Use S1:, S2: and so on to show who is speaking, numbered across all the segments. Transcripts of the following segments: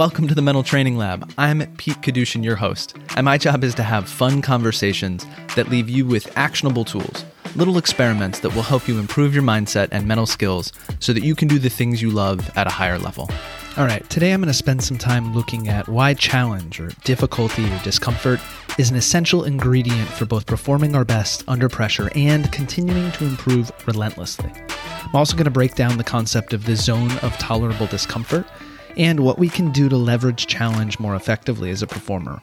S1: Welcome to the Mental Training Lab. I'm Pete Kadushin, your host, and my job is to have fun conversations that leave you with actionable tools, little experiments that will help you improve your mindset and mental skills so that you can do the things you love at a higher level. All right, today I'm going to spend some time looking at why challenge or difficulty or discomfort is an essential ingredient for both performing our best under pressure and continuing to improve relentlessly. I'm also going to break down the concept of the zone of tolerable discomfort and what we can do to leverage challenge more effectively as a performer.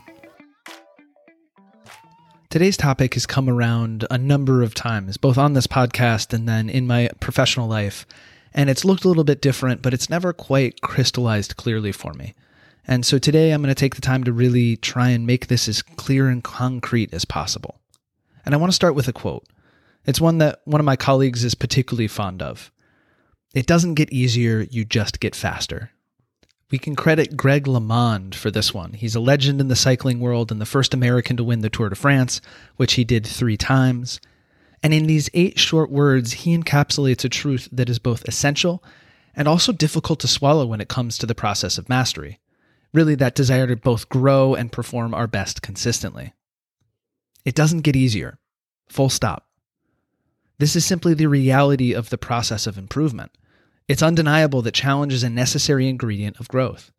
S1: Today's topic has come around a number of times, both on this podcast and then in my professional life, and it's looked a little bit different, but it's never quite crystallized clearly for me. And so today I'm going to take the time to really try and make this as clear and concrete as possible. And I want to start with a quote. It's one that one of my colleagues is particularly fond of. It doesn't get easier, you just get faster. We can credit Greg LeMond for this one. He's a legend in the cycling world and the first American to win the Tour de France, which he did three times. And in these eight short words, he encapsulates a truth that is both essential and also difficult to swallow when it comes to the process of mastery. Really, that desire to both grow and perform our best consistently. It doesn't get easier. Full stop. This is simply the reality of the process of improvement. It's undeniable that challenge is a necessary ingredient of growth.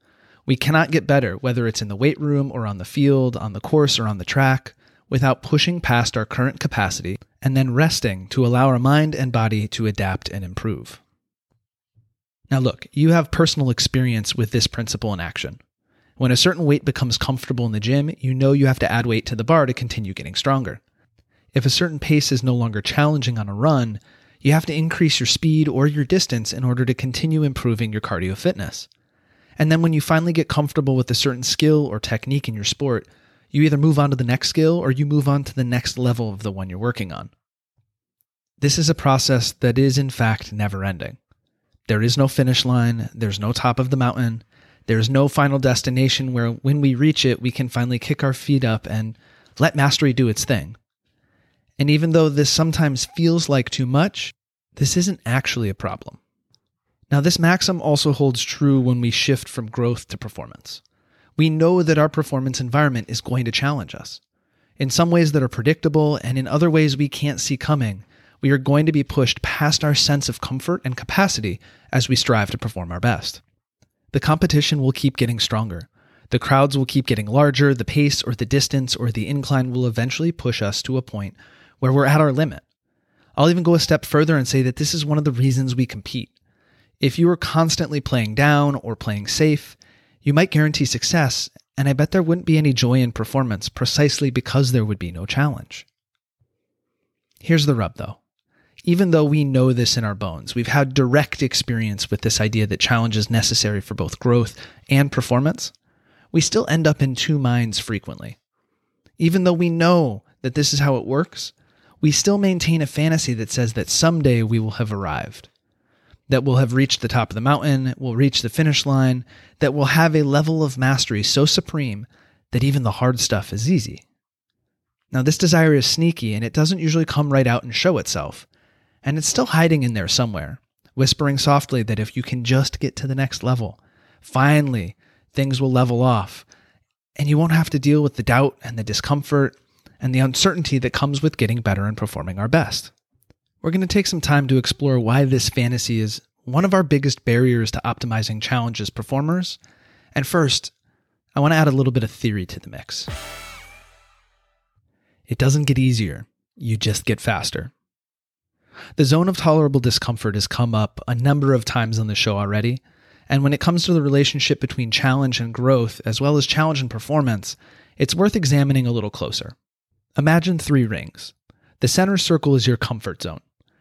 S1: We cannot get better, whether it's in the weight room or on the field, on the course or on the track, without pushing past our current capacity and then resting to allow our mind and body to adapt and improve. Now, look, you have personal experience with this principle in action. When a certain weight becomes comfortable in the gym, you know you have to add weight to the bar to continue getting stronger. If a certain pace is no longer challenging on a run, you have to increase your speed or your distance in order to continue improving your cardio fitness. And then when you finally get comfortable with a certain skill or technique in your sport, you either move on to the next skill or you move on to the next level of the one you're working on. This is a process that is, in fact, never ending. There is no finish line, there's no top of the mountain, there's no final destination where when we reach it, we can finally kick our feet up and let mastery do its thing. And even though this sometimes feels like too much, this isn't actually a problem. Now, this maxim also holds true when we shift from growth to performance. We know that our performance environment is going to challenge us. In some ways that are predictable, and in other ways we can't see coming, we are going to be pushed past our sense of comfort and capacity as we strive to perform our best. The competition will keep getting stronger. The crowds will keep getting larger, the pace or the distance or the incline will eventually push us to a point where we're at our limit. I'll even go a step further and say that this is one of the reasons we compete. If you were constantly playing down or playing safe, you might guarantee success, and I bet there wouldn't be any joy in performance precisely because there would be no challenge. Here's the rub though. Even though we know this in our bones, we've had direct experience with this idea that challenge is necessary for both growth and performance, we still end up in two minds frequently. Even though we know that this is how it works, we still maintain a fantasy that says that someday we will have arrived, that we'll have reached the top of the mountain, we'll reach the finish line, that we'll have a level of mastery so supreme that even the hard stuff is easy. Now, this desire is sneaky and it doesn't usually come right out and show itself, and it's still hiding in there somewhere, whispering softly that if you can just get to the next level, finally things will level off, and you won't have to deal with the doubt and the discomfort and the uncertainty that comes with getting better and performing our best. We're going to take some time to explore why this fantasy is one of our biggest barriers to optimizing challenges performers. And first, I want to add a little bit of theory to the mix. It doesn't get easier, you just get faster. The zone of tolerable discomfort has come up a number of times on the show already, and when it comes to the relationship between challenge and growth, as well as challenge and performance, it's worth examining a little closer. Imagine three rings. The center circle is your comfort zone.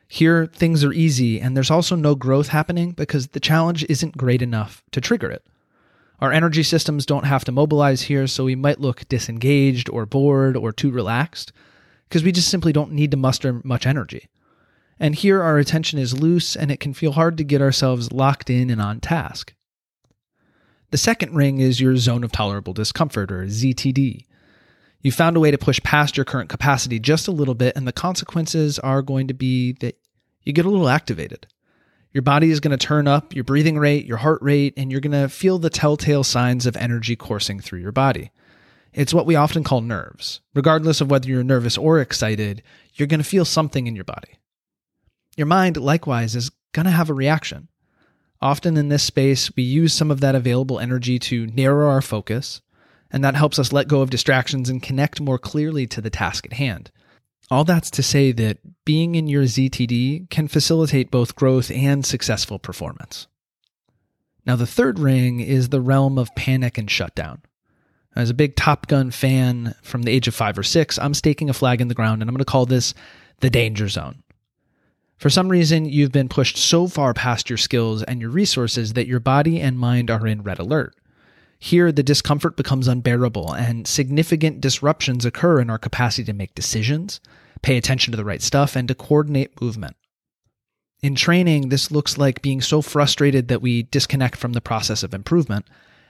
S1: Here, things are easy, and there's also no growth happening because the challenge isn't great enough to trigger it. Our energy systems don't have to mobilize here, so we might look disengaged or bored or too relaxed because we just simply don't need to muster much energy. And here, our attention is loose and it can feel hard to get ourselves locked in and on task. The second ring is your zone of tolerable discomfort, or ZTD. You found a way to push past your current capacity just a little bit, and the consequences are going to be that you get a little activated. Your body is going to turn up your breathing rate, your heart rate, and you're going to feel the telltale signs of energy coursing through your body. It's what we often call nerves. Regardless of whether you're nervous or excited, you're going to feel something in your body. Your mind, likewise, is going to have a reaction. Often in this space, we use some of that available energy to narrow our focus, and that helps us let go of distractions and connect more clearly to the task at hand. All that's to say that being in your ZTD can facilitate both growth and successful performance. Now, the third ring is the realm of panic and shutdown. As a big Top Gun fan from the age of five or six, I'm staking a flag in the ground and I'm going to call this the danger zone. For some reason, you've been pushed so far past your skills and your resources that your body and mind are in red alert. Here, the discomfort becomes unbearable, and significant disruptions occur in our capacity to make decisions, pay attention to the right stuff, and to coordinate movement. In training, this looks like being so frustrated that we disconnect from the process of improvement.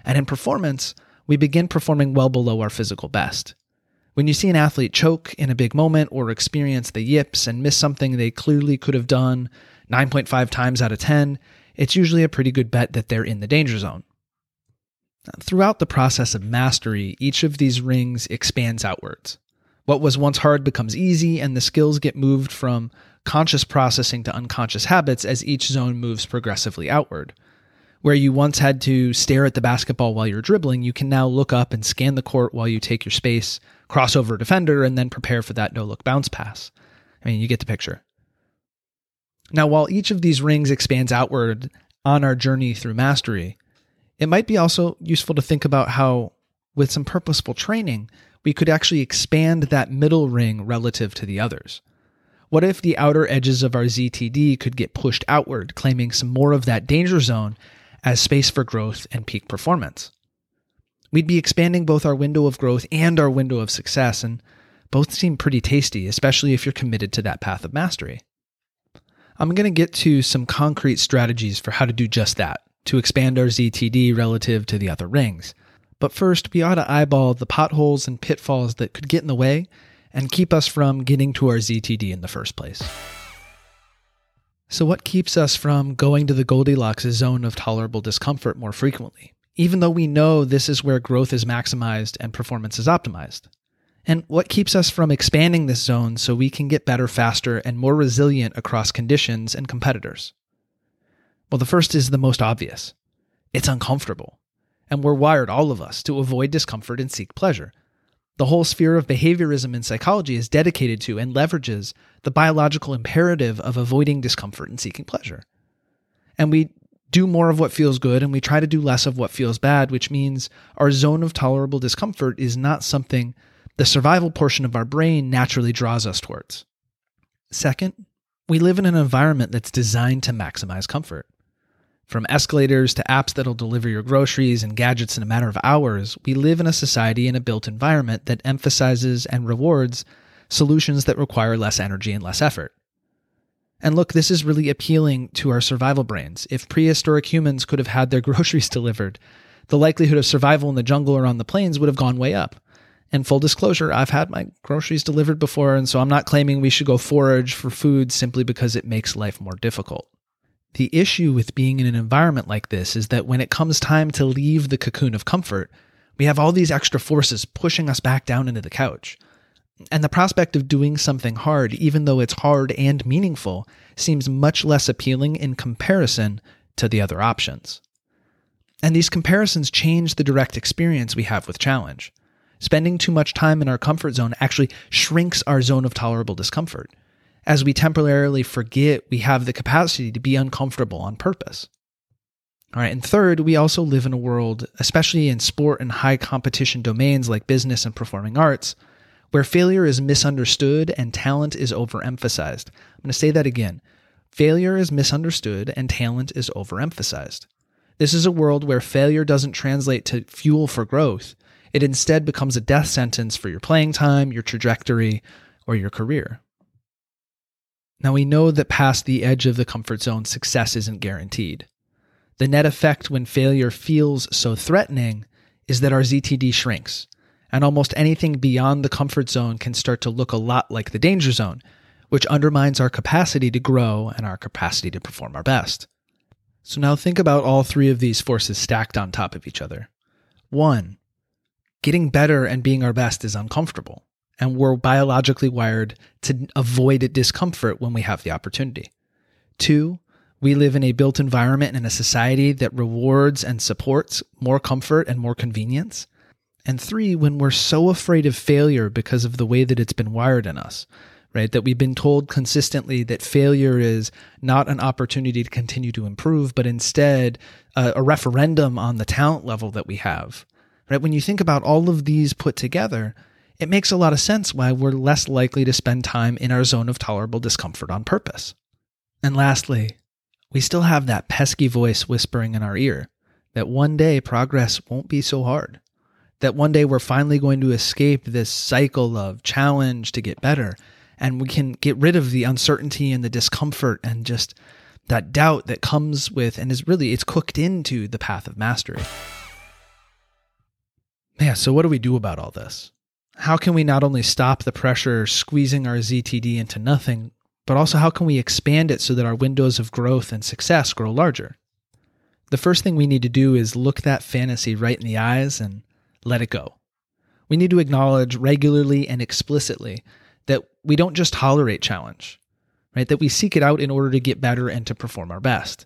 S1: And in performance, we begin performing well below our physical best. When you see an athlete choke in a big moment or experience the yips and miss something they clearly could have done 9.5 times out of 10, it's usually a pretty good bet that they're in the danger zone. Throughout the process of mastery, each of these rings expands outwards. What was once hard becomes easy, and the skills get moved from conscious processing to unconscious habits as each zone moves progressively outward. Where you once had to stare at the basketball while you're dribbling, you can now look up and scan the court while you take your space, cross over a defender, and then prepare for that no look bounce pass. I mean, you get the picture. Now, while each of these rings expands outward on our journey through mastery, it might be also useful to think about how, with some purposeful training, we could actually expand that middle ring relative to the others. What if the outer edges of our ZTD could get pushed outward, claiming some more of that danger zone as space for growth and peak performance. We'd be expanding both our window of growth and our window of success, and both seem pretty tasty, especially if you're committed to that path of mastery. I'm going to get to some concrete strategies for how to do just that, to expand our ZTD relative to the other rings. But first, we ought to eyeball the potholes and pitfalls that could get in the way and keep us from getting to our ZTD in the first place. So, what keeps us from going to the Goldilocks zone of tolerable discomfort more frequently, even though we know this is where growth is maximized and performance is optimized? And what keeps us from expanding this zone so we can get better faster and more resilient across conditions and competitors? Well, the first is the most obvious it's uncomfortable. And we're wired, all of us, to avoid discomfort and seek pleasure. The whole sphere of behaviorism in psychology is dedicated to and leverages the biological imperative of avoiding discomfort and seeking pleasure. And we do more of what feels good and we try to do less of what feels bad, which means our zone of tolerable discomfort is not something the survival portion of our brain naturally draws us towards. Second, we live in an environment that's designed to maximize comfort. From escalators to apps that'll deliver your groceries and gadgets in a matter of hours, we live in a society in a built environment that emphasizes and rewards solutions that require less energy and less effort. And look, this is really appealing to our survival brains. If prehistoric humans could have had their groceries delivered, the likelihood of survival in the jungle or on the plains would have gone way up. And full disclosure, I've had my groceries delivered before, and so I'm not claiming we should go forage for food simply because it makes life more difficult. The issue with being in an environment like this is that when it comes time to leave the cocoon of comfort, we have all these extra forces pushing us back down into the couch. And the prospect of doing something hard, even though it's hard and meaningful, seems much less appealing in comparison to the other options. And these comparisons change the direct experience we have with challenge. Spending too much time in our comfort zone actually shrinks our zone of tolerable discomfort as we temporarily forget we have the capacity to be uncomfortable on purpose. All right, and third, we also live in a world, especially in sport and high competition domains like business and performing arts, where failure is misunderstood and talent is overemphasized. I'm going to say that again. Failure is misunderstood and talent is overemphasized. This is a world where failure doesn't translate to fuel for growth. It instead becomes a death sentence for your playing time, your trajectory, or your career. Now we know that past the edge of the comfort zone, success isn't guaranteed. The net effect when failure feels so threatening is that our ZTD shrinks, and almost anything beyond the comfort zone can start to look a lot like the danger zone, which undermines our capacity to grow and our capacity to perform our best. So now think about all three of these forces stacked on top of each other. One, getting better and being our best is uncomfortable, and we're biologically wired to avoid discomfort when we have the opportunity. Two, we live in a built environment and a society that rewards and supports more comfort and more convenience. And three, when we're so afraid of failure because of the way that it's been wired in us, right? That we've been told consistently that failure is not an opportunity to continue to improve, but instead a, a referendum on the talent level that we have, right? When you think about all of these put together, it makes a lot of sense why we're less likely to spend time in our zone of tolerable discomfort on purpose. And lastly, we still have that pesky voice whispering in our ear that one day progress won't be so hard. That one day we're finally going to escape this cycle of challenge to get better and we can get rid of the uncertainty and the discomfort and just that doubt that comes with and is really it's cooked into the path of mastery. Yeah, so what do we do about all this? How can we not only stop the pressure squeezing our ZTD into nothing, but also how can we expand it so that our windows of growth and success grow larger? The first thing we need to do is look that fantasy right in the eyes and let it go. We need to acknowledge regularly and explicitly that we don't just tolerate challenge, right? That we seek it out in order to get better and to perform our best.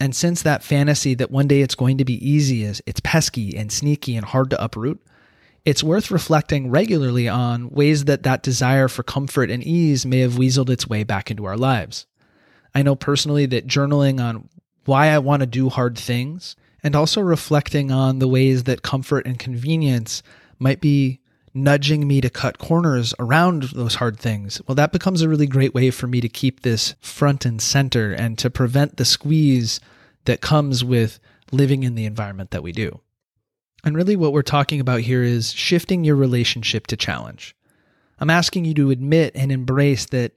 S1: And since that fantasy that one day it's going to be easy is it's pesky and sneaky and hard to uproot, it's worth reflecting regularly on ways that that desire for comfort and ease may have weaseled its way back into our lives. I know personally that journaling on why I want to do hard things and also reflecting on the ways that comfort and convenience might be nudging me to cut corners around those hard things, well, that becomes a really great way for me to keep this front and center and to prevent the squeeze that comes with living in the environment that we do. And really, what we're talking about here is shifting your relationship to challenge. I'm asking you to admit and embrace that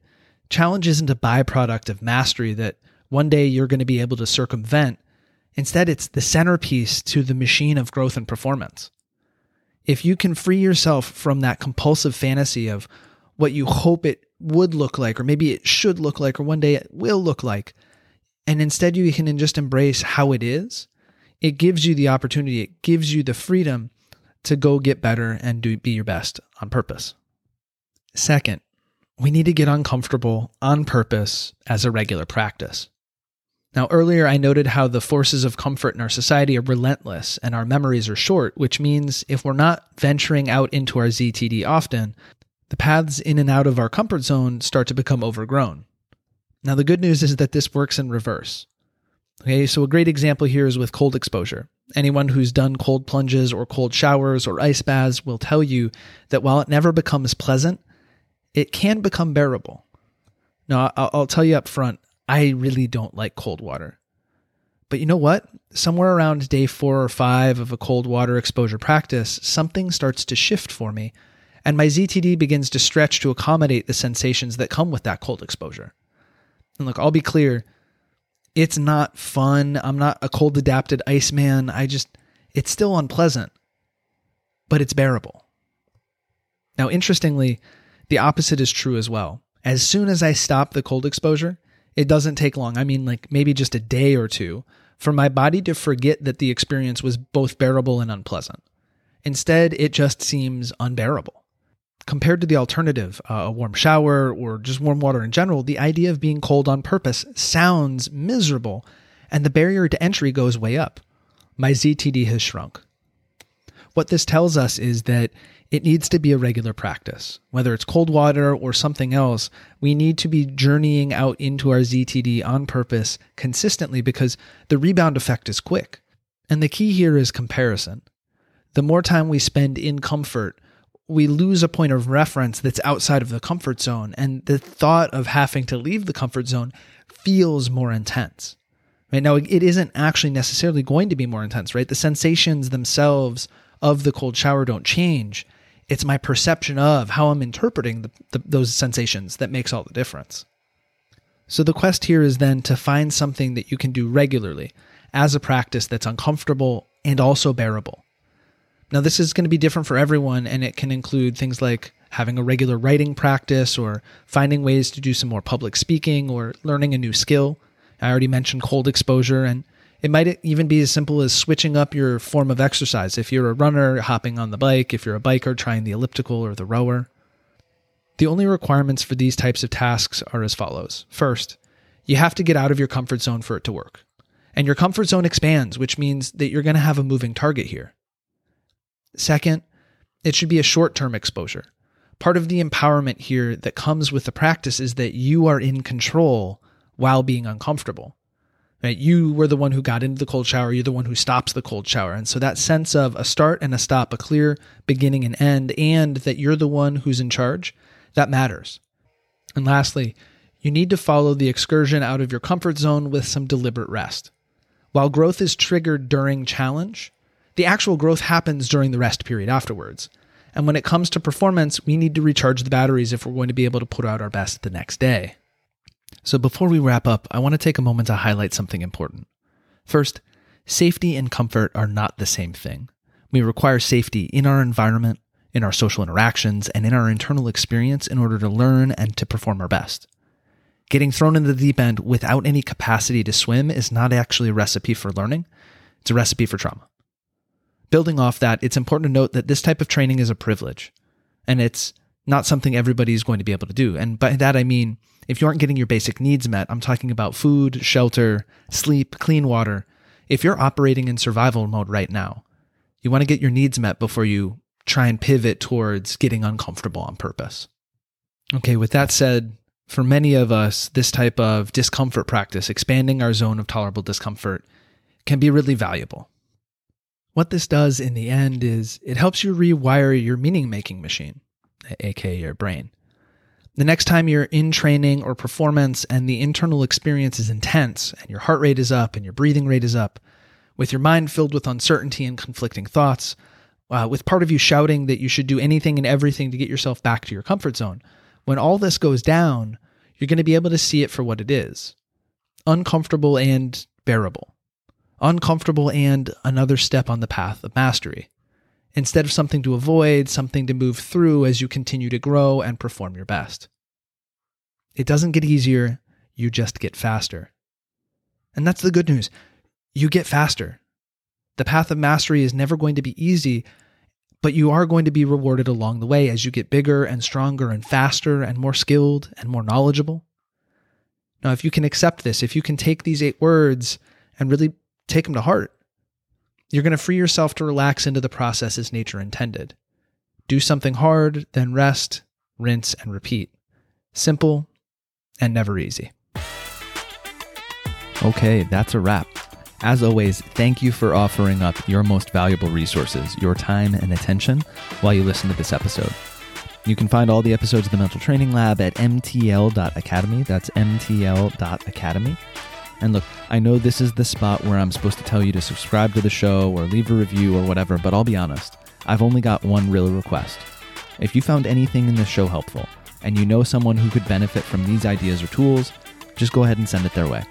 S1: challenge isn't a byproduct of mastery that one day you're going to be able to circumvent. Instead, it's the centerpiece to the machine of growth and performance if you can free yourself from that compulsive fantasy of what you hope it would look like, or maybe it should look like, or one day it will look like, and instead you can just embrace how it is, it gives you the opportunity, it gives you the freedom to go get better and do be your best on purpose. Second, we need to get uncomfortable on purpose as a regular practice. Now, earlier I noted how the forces of comfort in our society are relentless and our memories are short, which means if we're not venturing out into our ZTD often, the paths in and out of our comfort zone start to become overgrown. Now, the good news is that this works in reverse. Okay, so a great example here is with cold exposure. Anyone who's done cold plunges or cold showers or ice baths will tell you that while it never becomes pleasant, it can become bearable. Now, I'll tell you up front, I really don't like cold water. But you know what? Somewhere around day four or five of a cold water exposure practice, something starts to shift for me, and my ZTD begins to stretch to accommodate the sensations that come with that cold exposure. And look, I'll be clear it's not fun. I'm not a cold adapted Iceman. I just, it's still unpleasant, but it's bearable. Now, interestingly, the opposite is true as well. As soon as I stop the cold exposure, it doesn't take long. I mean, like maybe just a day or two for my body to forget that the experience was both bearable and unpleasant. Instead, it just seems unbearable. Compared to the alternative, uh, a warm shower or just warm water in general, the idea of being cold on purpose sounds miserable, and the barrier to entry goes way up. My ZTD has shrunk. What this tells us is that it needs to be a regular practice. Whether it's cold water or something else, we need to be journeying out into our ZTD on purpose consistently because the rebound effect is quick. And the key here is comparison. The more time we spend in comfort, we lose a point of reference that's outside of the comfort zone, and the thought of having to leave the comfort zone feels more intense. Right now, it isn't actually necessarily going to be more intense, right? The sensations themselves of the cold shower don't change it's my perception of how I'm interpreting the, the, those sensations that makes all the difference. So the quest here is then to find something that you can do regularly as a practice that's uncomfortable and also bearable. Now, this is going to be different for everyone, and it can include things like having a regular writing practice or finding ways to do some more public speaking or learning a new skill. I already mentioned cold exposure, and it might even be as simple as switching up your form of exercise. If you're a runner, hopping on the bike. If you're a biker, trying the elliptical or the rower. The only requirements for these types of tasks are as follows. First, you have to get out of your comfort zone for it to work. And your comfort zone expands, which means that you're going to have a moving target here. Second, it should be a short term exposure. Part of the empowerment here that comes with the practice is that you are in control while being uncomfortable. Right? You were the one who got into the cold shower. You're the one who stops the cold shower. And so that sense of a start and a stop, a clear beginning and end, and that you're the one who's in charge, that matters. And lastly, you need to follow the excursion out of your comfort zone with some deliberate rest. While growth is triggered during challenge, the actual growth happens during the rest period afterwards. And when it comes to performance, we need to recharge the batteries if we're going to be able to put out our best the next day. So before we wrap up, I want to take a moment to highlight something important. First, safety and comfort are not the same thing. We require safety in our environment, in our social interactions, and in our internal experience in order to learn and to perform our best. Getting thrown in the deep end without any capacity to swim is not actually a recipe for learning, it's a recipe for trauma. Building off that, it's important to note that this type of training is a privilege, and it's not something everybody is going to be able to do. And by that, I mean, if you aren't getting your basic needs met, I'm talking about food, shelter, sleep, clean water. If you're operating in survival mode right now, you want to get your needs met before you try and pivot towards getting uncomfortable on purpose. Okay, with that said, for many of us, this type of discomfort practice, expanding our zone of tolerable discomfort, can be really valuable. What this does in the end is it helps you rewire your meaning making machine, aka your brain. The next time you're in training or performance and the internal experience is intense and your heart rate is up and your breathing rate is up, with your mind filled with uncertainty and conflicting thoughts, uh, with part of you shouting that you should do anything and everything to get yourself back to your comfort zone, when all this goes down, you're going to be able to see it for what it is uncomfortable and bearable, uncomfortable and another step on the path of mastery instead of something to avoid, something to move through as you continue to grow and perform your best. It doesn't get easier, you just get faster. And that's the good news. You get faster. The path of mastery is never going to be easy, but you are going to be rewarded along the way as you get bigger and stronger and faster and more skilled and more knowledgeable. Now, if you can accept this, if you can take these eight words and really take them to heart, you're going to free yourself to relax into the process as nature intended. Do something hard, then rest, rinse, and repeat. Simple and never easy.
S2: Okay, that's a wrap. As always, thank you for offering up your most valuable resources, your time and attention, while you listen to this episode. You can find all the episodes of the Mental Training Lab at mtl.academy. That's mtl.academy. And look, I know this is the spot where I'm supposed to tell you to subscribe to the show or leave a review or whatever, but I'll be honest, I've only got one real request. If you found anything in this show helpful, and you know someone who could benefit from these ideas or tools, just go ahead and send it their way.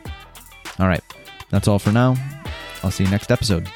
S2: All right, that's all for now. I'll see you next episode.